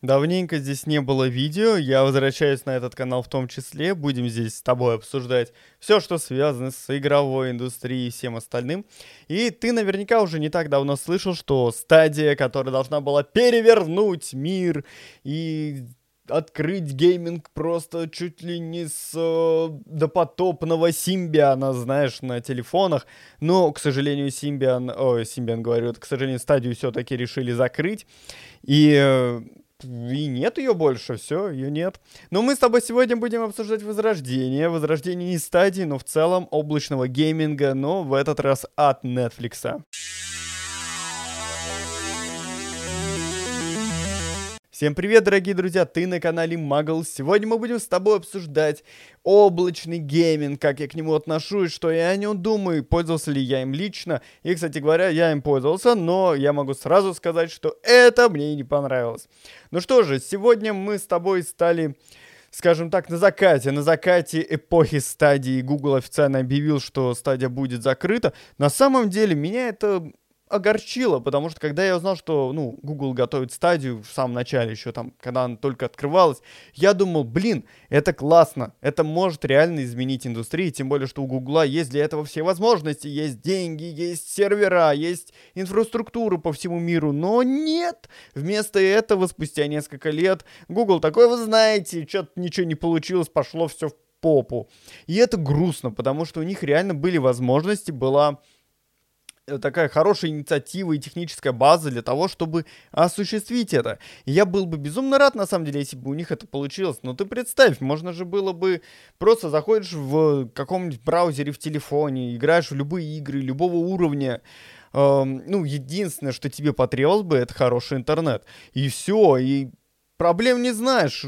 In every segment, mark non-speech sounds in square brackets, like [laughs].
Давненько здесь не было видео, я возвращаюсь на этот канал в том числе, будем здесь с тобой обсуждать все, что связано с игровой индустрией и всем остальным. И ты наверняка уже не так давно слышал, что стадия, которая должна была перевернуть мир и открыть гейминг просто чуть ли не с э, допотопного Симбиана, знаешь, на телефонах. Но, к сожалению, Симбиан, ой, Симбиан говорю, к сожалению, стадию все-таки решили закрыть. И э, и нет ее больше, все, ее нет. Но мы с тобой сегодня будем обсуждать возрождение. Возрождение не Stadia, но в целом облачного гейминга, но в этот раз от Netflix. Всем привет, дорогие друзья, ты на канале Muggle. Сегодня мы будем с тобой обсуждать облачный гейминг, как я к нему отношусь, что я о нем думаю, пользовался ли я им лично. И, кстати говоря, я им пользовался, но я могу сразу сказать, что это мне не понравилось. Ну что же, сегодня мы с тобой стали скажем так, на закате, на закате эпохи стадии Google официально объявил, что стадия будет закрыта. На самом деле меня это огорчило, потому что когда я узнал, что, ну, Google готовит стадию в самом начале, еще там, когда она только открывалась, я думал, блин, это классно, это может реально изменить индустрию, тем более, что у Google есть для этого все возможности, есть деньги, есть сервера, есть инфраструктура по всему миру, но нет, вместо этого, спустя несколько лет, Google такой, вы знаете, что-то ничего не получилось, пошло все в попу. И это грустно, потому что у них реально были возможности, была такая хорошая инициатива и техническая база для того, чтобы осуществить это. Я был бы безумно рад, на самом деле, если бы у них это получилось. Но ты представь, можно же было бы просто заходишь в каком-нибудь браузере в телефоне, играешь в любые игры любого уровня. Ну, единственное, что тебе потребовалось бы, это хороший интернет. И все, и проблем не знаешь.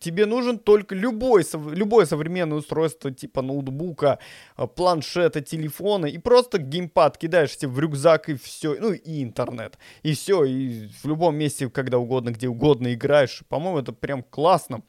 Тебе нужен только любой, любое современное устройство типа ноутбука, э, планшета, телефона. И просто геймпад кидаешь себе в рюкзак и все. Ну и интернет. И все. И в любом месте, когда угодно, где угодно играешь. По-моему, это прям классно.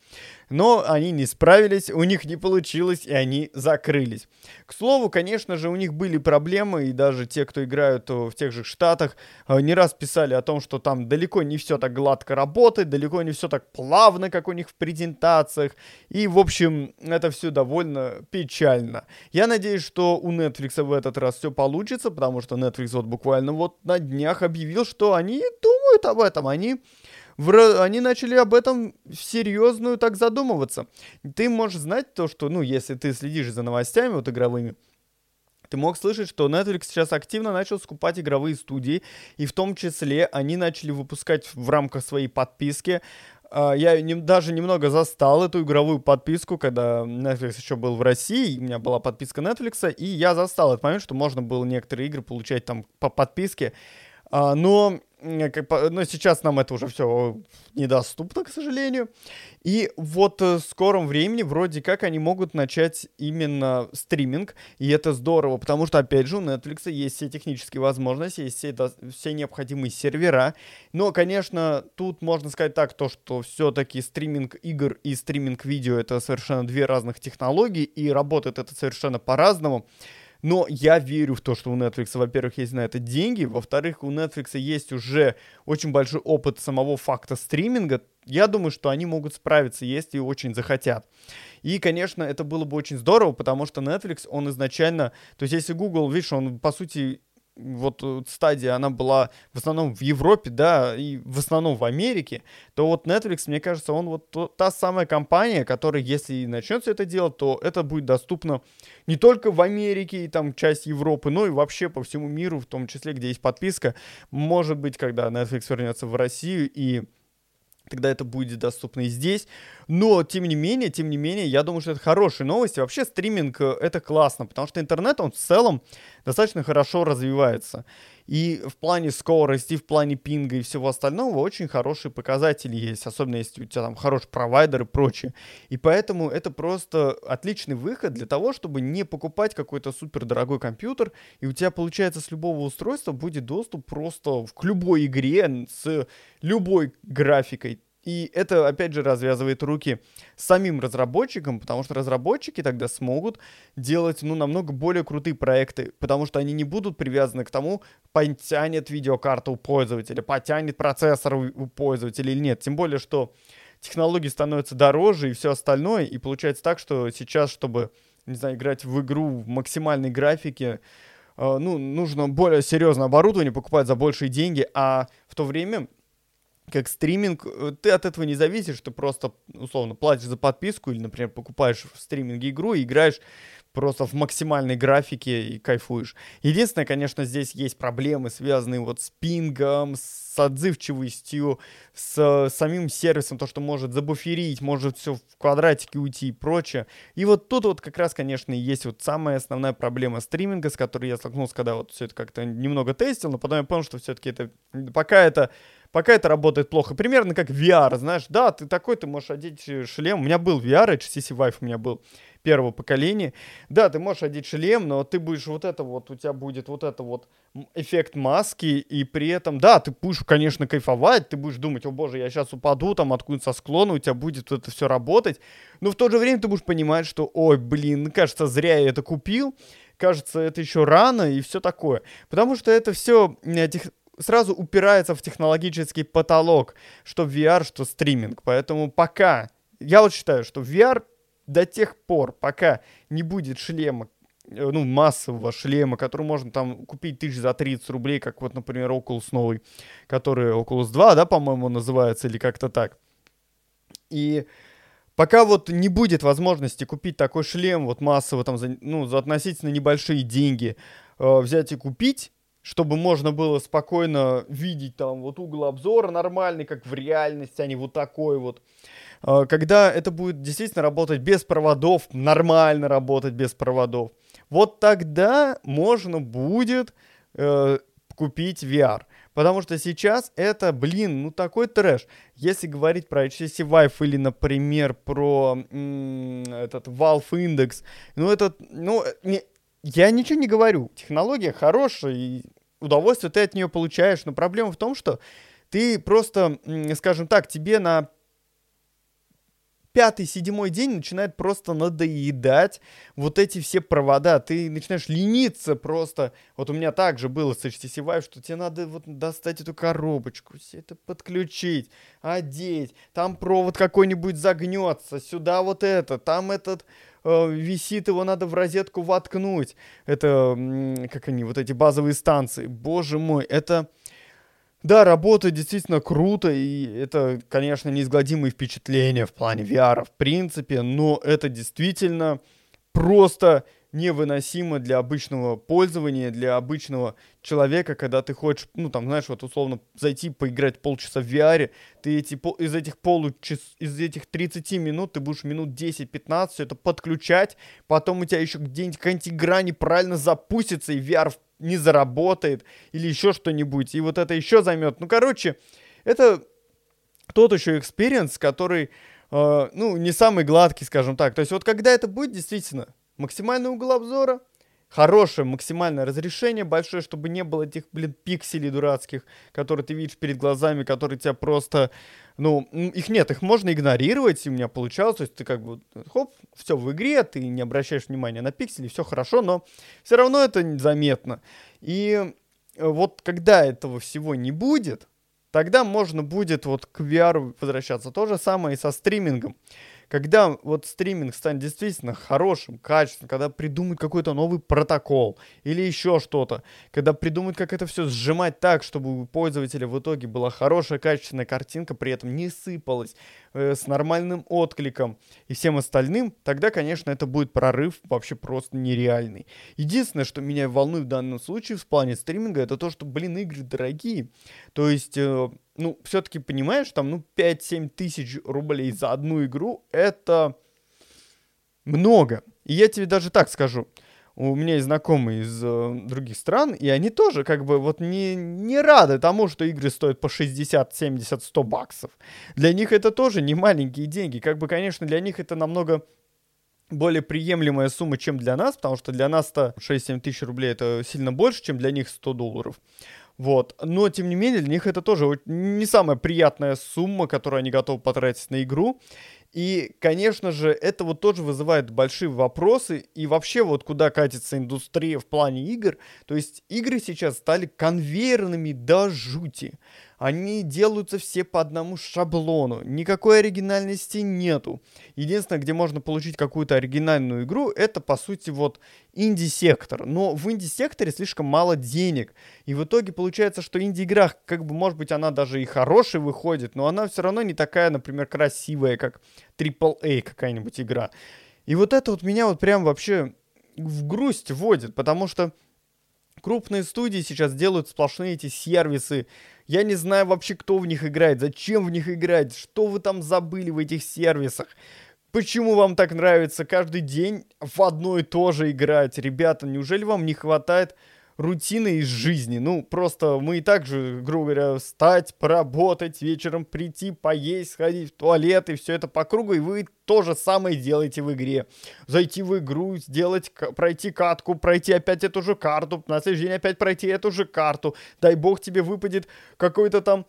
Но они не справились, у них не получилось, и они закрылись. К слову, конечно же, у них были проблемы, и даже те, кто играют э, в тех же Штатах, э, не раз писали о том, что там далеко не все так гладко работает, далеко не все так плавно, как у них в презентациях. И, в общем, это все довольно печально. Я надеюсь, что у Netflix в этот раз все получится, потому что Netflix вот буквально вот на днях объявил, что они думают об этом, они в, они начали об этом серьезную так задумываться. Ты можешь знать то, что, ну, если ты следишь за новостями вот игровыми, ты мог слышать, что Netflix сейчас активно начал скупать игровые студии, и в том числе они начали выпускать в рамках своей подписки Uh, я не, даже немного застал эту игровую подписку, когда Netflix еще был в России, у меня была подписка Netflix, и я застал этот момент, что можно было некоторые игры получать там по подписке. Uh, но но сейчас нам это уже все недоступно, к сожалению. И вот э, в скором времени вроде как они могут начать именно стриминг, и это здорово, потому что, опять же, у Netflix есть все технические возможности, есть все, все необходимые сервера. Но, конечно, тут можно сказать так, то, что все-таки стриминг игр и стриминг видео это совершенно две разных технологии, и работает это совершенно по-разному. Но я верю в то, что у Netflix, во-первых, есть на это деньги, во-вторых, у Netflix есть уже очень большой опыт самого факта стриминга. Я думаю, что они могут справиться, если очень захотят. И, конечно, это было бы очень здорово, потому что Netflix, он изначально... То есть, если Google, видишь, он, по сути, вот э, стадия, она была в основном в Европе, да, и в основном в Америке, то вот Netflix, мне кажется, он вот та самая компания, которая, если и начнет это делать, то это будет доступно не только в Америке и там часть Европы, но и вообще по всему миру, в том числе, где есть подписка. Может быть, когда Netflix вернется в Россию и тогда это будет доступно и здесь. Но, тем не менее, тем не менее, я думаю, что это хорошие новости. Вообще, стриминг э, — это классно, потому что интернет, он в целом достаточно хорошо развивается. И в плане скорости, в плане пинга и всего остального очень хорошие показатели есть, особенно если у тебя там хороший провайдер и прочее. И поэтому это просто отличный выход для того, чтобы не покупать какой-то супер дорогой компьютер, и у тебя, получается, с любого устройства будет доступ просто к любой игре с любой графикой И это, опять же, развязывает руки самим разработчикам, потому что разработчики тогда смогут делать, ну, намного более крутые проекты, потому что они не будут привязаны к тому, потянет видеокарта у пользователя, потянет процессор у пользователя или нет. Тем более, что технологии становятся дороже и все остальное, и получается так, что сейчас, чтобы, не знаю, играть в игру в максимальной графике, э, ну, нужно более серьезное оборудование покупать за большие деньги, а в то время как стриминг, э, ты от этого не зависишь, ты просто, условно, платишь за подписку или, например, покупаешь в стриминге игру и играешь просто в максимальной графике и кайфуешь. Единственное, конечно, здесь есть проблемы, связанные вот с пингом, с отзывчивостью, с самим сервисом, то, что может забуферить, может все в квадратике уйти и прочее. И вот тут вот как раз, конечно, есть вот самая основная проблема стриминга, с которой я столкнулся, когда вот все это как-то немного тестил, но потом я понял, что все-таки это, пока это пока это работает плохо. Примерно как VR, знаешь, да, ты такой, ты можешь одеть шлем. У меня был VR, HTC Vive у меня был первого поколения. Да, ты можешь одеть шлем, но ты будешь вот это вот, у тебя будет вот это вот эффект маски, и при этом, да, ты будешь, конечно, кайфовать, ты будешь думать, о боже, я сейчас упаду там откуда-то со склона, у тебя будет вот это все работать, но в то же время ты будешь понимать, что, ой, блин, кажется, зря я это купил, кажется, это еще рано и все такое. Потому что это все тех, сразу упирается в технологический потолок, что VR, что стриминг. Поэтому пока, я вот считаю, что VR до тех пор, пока не будет шлема, э, ну, массового шлема, который можно там купить тысяч за 30 рублей, как вот, например, Oculus новый, который Oculus 2, да, по-моему, называется, или как-то так. И пока вот не будет возможности купить такой шлем вот массово, там, за, ну, за относительно небольшие деньги, э, взять и купить, чтобы можно было спокойно видеть там вот угол обзора нормальный, как в реальности, а не вот такой вот. А, когда это будет действительно работать без проводов, нормально работать без проводов, вот тогда можно будет э, купить VR. Потому что сейчас это, блин, ну такой трэш. Если говорить про HTC Vive или, например, про м- этот Valve Index, ну это, ну, не, я ничего не говорю. Технология хорошая, и удовольствие ты от нее получаешь. Но проблема в том, что ты просто, скажем так, тебе на пятый, седьмой день начинает просто надоедать вот эти все провода. Ты начинаешь лениться просто. Вот у меня также было с HTC Vive, что тебе надо вот достать эту коробочку, все это подключить, одеть. Там провод какой-нибудь загнется, сюда вот это, там этот э, висит, его надо в розетку воткнуть. Это, как они, вот эти базовые станции. Боже мой, это... Да, работает действительно круто, и это, конечно, неизгладимые впечатления в плане VR в принципе, но это действительно просто невыносимо для обычного пользования, для обычного человека, когда ты хочешь, ну, там, знаешь, вот условно зайти поиграть полчаса в VR, ты эти, из этих получас, из этих 30 минут ты будешь минут 10-15 это подключать, потом у тебя еще где-нибудь какая-нибудь игра неправильно запустится, и VR не заработает, или еще что-нибудь, и вот это еще займет. Ну, короче, это тот еще experience, который, э, ну, не самый гладкий, скажем так. То есть вот когда это будет действительно максимальный угол обзора, хорошее максимальное разрешение, большое, чтобы не было этих, блин, пикселей дурацких, которые ты видишь перед глазами, которые тебя просто, ну, их нет, их можно игнорировать, и у меня получалось, то есть ты как бы, хоп, все в игре, ты не обращаешь внимания на пиксели, все хорошо, но все равно это заметно. И вот когда этого всего не будет, тогда можно будет вот к VR возвращаться. То же самое и со стримингом когда вот стриминг станет действительно хорошим, качественным, когда придумают какой-то новый протокол или еще что-то, когда придумают, как это все сжимать так, чтобы у пользователя в итоге была хорошая, качественная картинка, при этом не сыпалась, э, с нормальным откликом и всем остальным, тогда, конечно, это будет прорыв вообще просто нереальный. Единственное, что меня волнует в данном случае в плане стриминга, это то, что, блин, игры дорогие. То есть... Э, ну, все-таки понимаешь, там, ну, 5-7 тысяч рублей за одну игру, это много. И я тебе даже так скажу. У меня есть знакомые из э, других стран, и они тоже как бы вот не, не рады тому, что игры стоят по 60, 70, 100 баксов. Для них это тоже не маленькие деньги. Как бы, конечно, для них это намного более приемлемая сумма, чем для нас, потому что для нас-то 6-7 тысяч рублей это сильно больше, чем для них 100 долларов. Вот. Но, тем не менее, для них это тоже не самая приятная сумма, которую они готовы потратить на игру. И, конечно же, это вот тоже вызывает большие вопросы. И вообще вот куда катится индустрия в плане игр. То есть игры сейчас стали конвейерными до жути. Они делаются все по одному шаблону. Никакой оригинальности нету. Единственное, где можно получить какую-то оригинальную игру, это, по сути, вот инди-сектор. Но в инди-секторе слишком мало денег. И в итоге получается, что инди-игра, как бы, может быть, она даже и хорошая выходит, но она все равно не такая, например, красивая, как AAA какая-нибудь игра. И вот это вот меня вот прям вообще в грусть вводит, потому что крупные студии сейчас делают сплошные эти сервисы, я не знаю вообще, кто в них играет, зачем в них играть, что вы там забыли в этих сервисах. Почему вам так нравится каждый день в одно и то же играть? Ребята, неужели вам не хватает рутины из жизни. Ну, просто мы и так же, грубо говоря, встать, поработать, вечером прийти, поесть, сходить в туалет и все это по кругу, и вы то же самое делаете в игре. Зайти в игру, сделать, пройти катку, пройти опять эту же карту, на следующий день опять пройти эту же карту. Дай бог тебе выпадет какой-то там...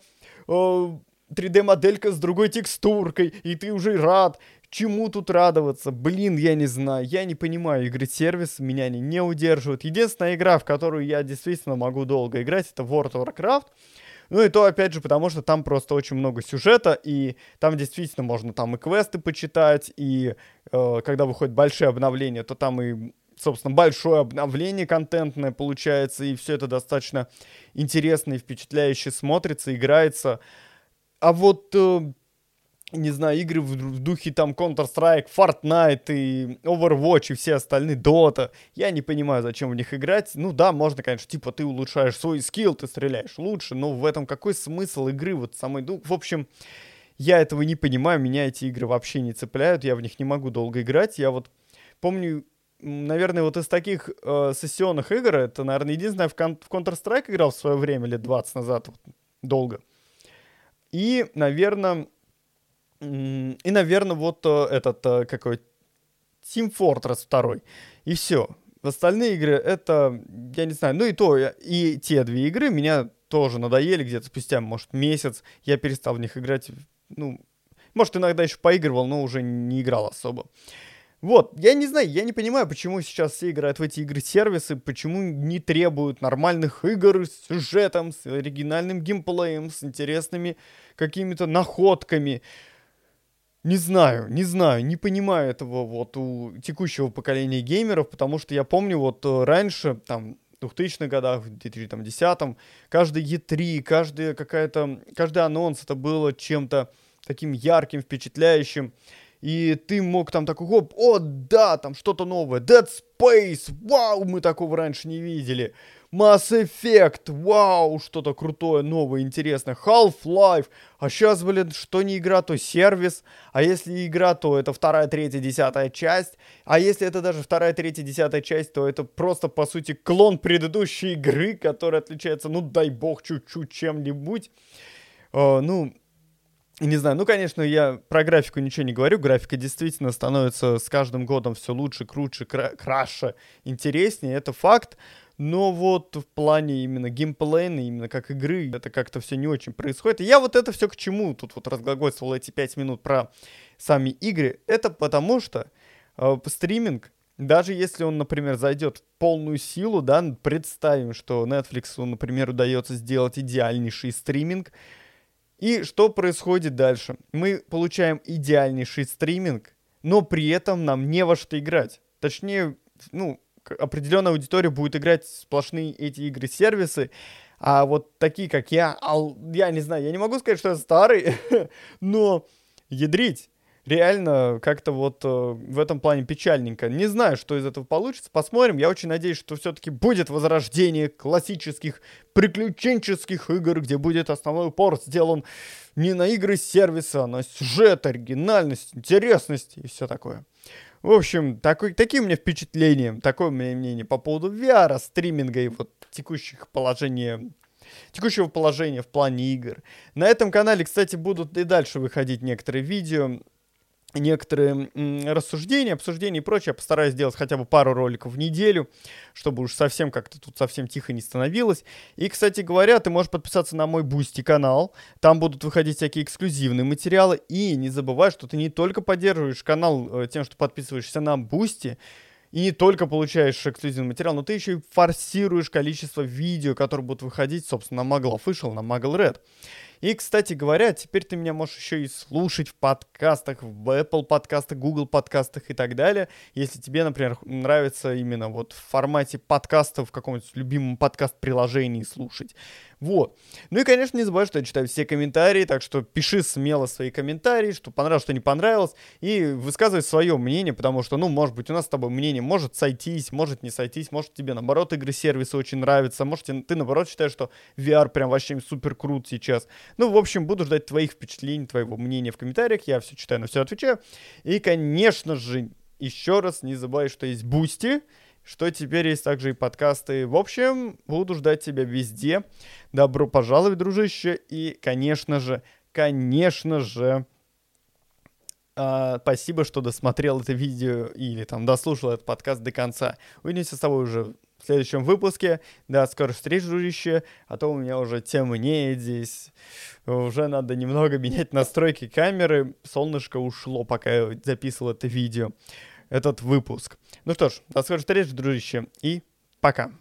Э 3D-моделька с другой текстуркой, и ты уже рад. Чему тут радоваться? Блин, я не знаю. Я не понимаю игры-сервис, меня они не удерживают. Единственная игра, в которую я действительно могу долго играть, это World of Warcraft. Ну и то, опять же, потому что там просто очень много сюжета, и там действительно можно там и квесты почитать, и э, когда выходят большие обновления, то там и, собственно, большое обновление контентное получается, и все это достаточно интересно и впечатляюще смотрится, играется. А вот э, не знаю, игры в, в духе там Counter-Strike, Fortnite и Overwatch и все остальные, Dota. Я не понимаю, зачем в них играть. Ну да, можно, конечно, типа ты улучшаешь свой скилл, ты стреляешь лучше, но в этом какой смысл игры вот самой... Ну, в общем, я этого не понимаю, меня эти игры вообще не цепляют, я в них не могу долго играть. Я вот помню, наверное, вот из таких э, сессионных игр, это, наверное, единственное, в, в Counter-Strike играл в свое время, лет 20 назад, вот, долго. И, наверное, и, наверное, вот э, этот э, какой Team Fortress 2. И все. Остальные игры это, я не знаю, ну и то, и те две игры меня тоже надоели где-то спустя, может, месяц. Я перестал в них играть, ну, может, иногда еще поигрывал, но уже не играл особо. Вот, я не знаю, я не понимаю, почему сейчас все играют в эти игры-сервисы, почему не требуют нормальных игр с сюжетом, с оригинальным геймплеем, с интересными какими-то находками. Не знаю, не знаю, не понимаю этого вот у текущего поколения геймеров, потому что я помню вот э, раньше, там, в 2000-х годах, в 2010-м, каждый E3, каждый какая-то, каждый анонс это было чем-то таким ярким, впечатляющим. И ты мог там такой, хоп, о, да, там что-то новое, Dead Space, вау, мы такого раньше не видели. Mass Effect, вау, что-то крутое, новое, интересное. Half-Life, а сейчас, блин, что не игра, то сервис. А если игра, то это вторая, третья, десятая часть. А если это даже вторая, третья, десятая часть, то это просто, по сути, клон предыдущей игры, которая отличается, ну, дай бог, чуть-чуть чем-нибудь. Uh, ну, не знаю, ну, конечно, я про графику ничего не говорю. Графика действительно становится с каждым годом все лучше, круче, кра- краше, интереснее. Это факт. Но вот в плане именно геймплейна, именно как игры, это как-то все не очень происходит. И я вот это все к чему тут вот разглагольствовал эти пять минут про сами игры. Это потому что э, стриминг, даже если он, например, зайдет в полную силу, да, представим, что Netflix, например, удается сделать идеальнейший стриминг, и что происходит дальше? Мы получаем идеальнейший стриминг, но при этом нам не во что играть. Точнее, ну, определенная аудитория будет играть сплошные эти игры-сервисы, а вот такие, как я, я не знаю, я не могу сказать, что я старый, [laughs] но ядрить реально как-то вот э, в этом плане печальненько. Не знаю, что из этого получится. Посмотрим. Я очень надеюсь, что все-таки будет возрождение классических приключенческих игр, где будет основной упор сделан не на игры сервиса, а на сюжет, оригинальность, интересность и все такое. В общем, такой, такие у меня впечатления, такое у меня мнение по поводу VR, стриминга и вот текущих положения текущего положения в плане игр. На этом канале, кстати, будут и дальше выходить некоторые видео некоторые рассуждения, обсуждения и прочее. Я постараюсь сделать хотя бы пару роликов в неделю, чтобы уж совсем как-то тут совсем тихо не становилось. И, кстати говоря, ты можешь подписаться на мой Бусти канал. Там будут выходить всякие эксклюзивные материалы. И не забывай, что ты не только поддерживаешь канал э, тем, что подписываешься на Бусти, и не только получаешь эксклюзивный материал, но ты еще и форсируешь количество видео, которые будут выходить, собственно, на Muggle Official, на Muggle Red. И, кстати говоря, теперь ты меня можешь еще и слушать в подкастах, в Apple подкастах, Google подкастах и так далее. Если тебе, например, нравится именно вот в формате подкаста в каком-нибудь любимом подкаст-приложении слушать. Вот. Ну и, конечно, не забывай, что я читаю все комментарии, так что пиши смело свои комментарии, что понравилось, что не понравилось, и высказывай свое мнение, потому что, ну, может быть, у нас с тобой мнение может сойтись, может не сойтись, может тебе, наоборот, игры-сервисы очень нравятся, может ты, наоборот, считаешь, что VR прям вообще супер крут сейчас. Ну, в общем, буду ждать твоих впечатлений, твоего мнения в комментариях. Я все читаю, на все отвечаю. И, конечно же, еще раз не забывай, что есть Бусти, что теперь есть также и подкасты. В общем, буду ждать тебя везде. Добро пожаловать, дружище. И, конечно же, конечно же, э, спасибо, что досмотрел это видео или там дослушал этот подкаст до конца. Увидимся с тобой уже в следующем выпуске. До скорых встреч, дружище. А то у меня уже темнеет здесь. Уже надо немного менять настройки камеры. Солнышко ушло, пока я записывал это видео, этот выпуск. Ну что ж, до скорых встреч, дружище. И пока.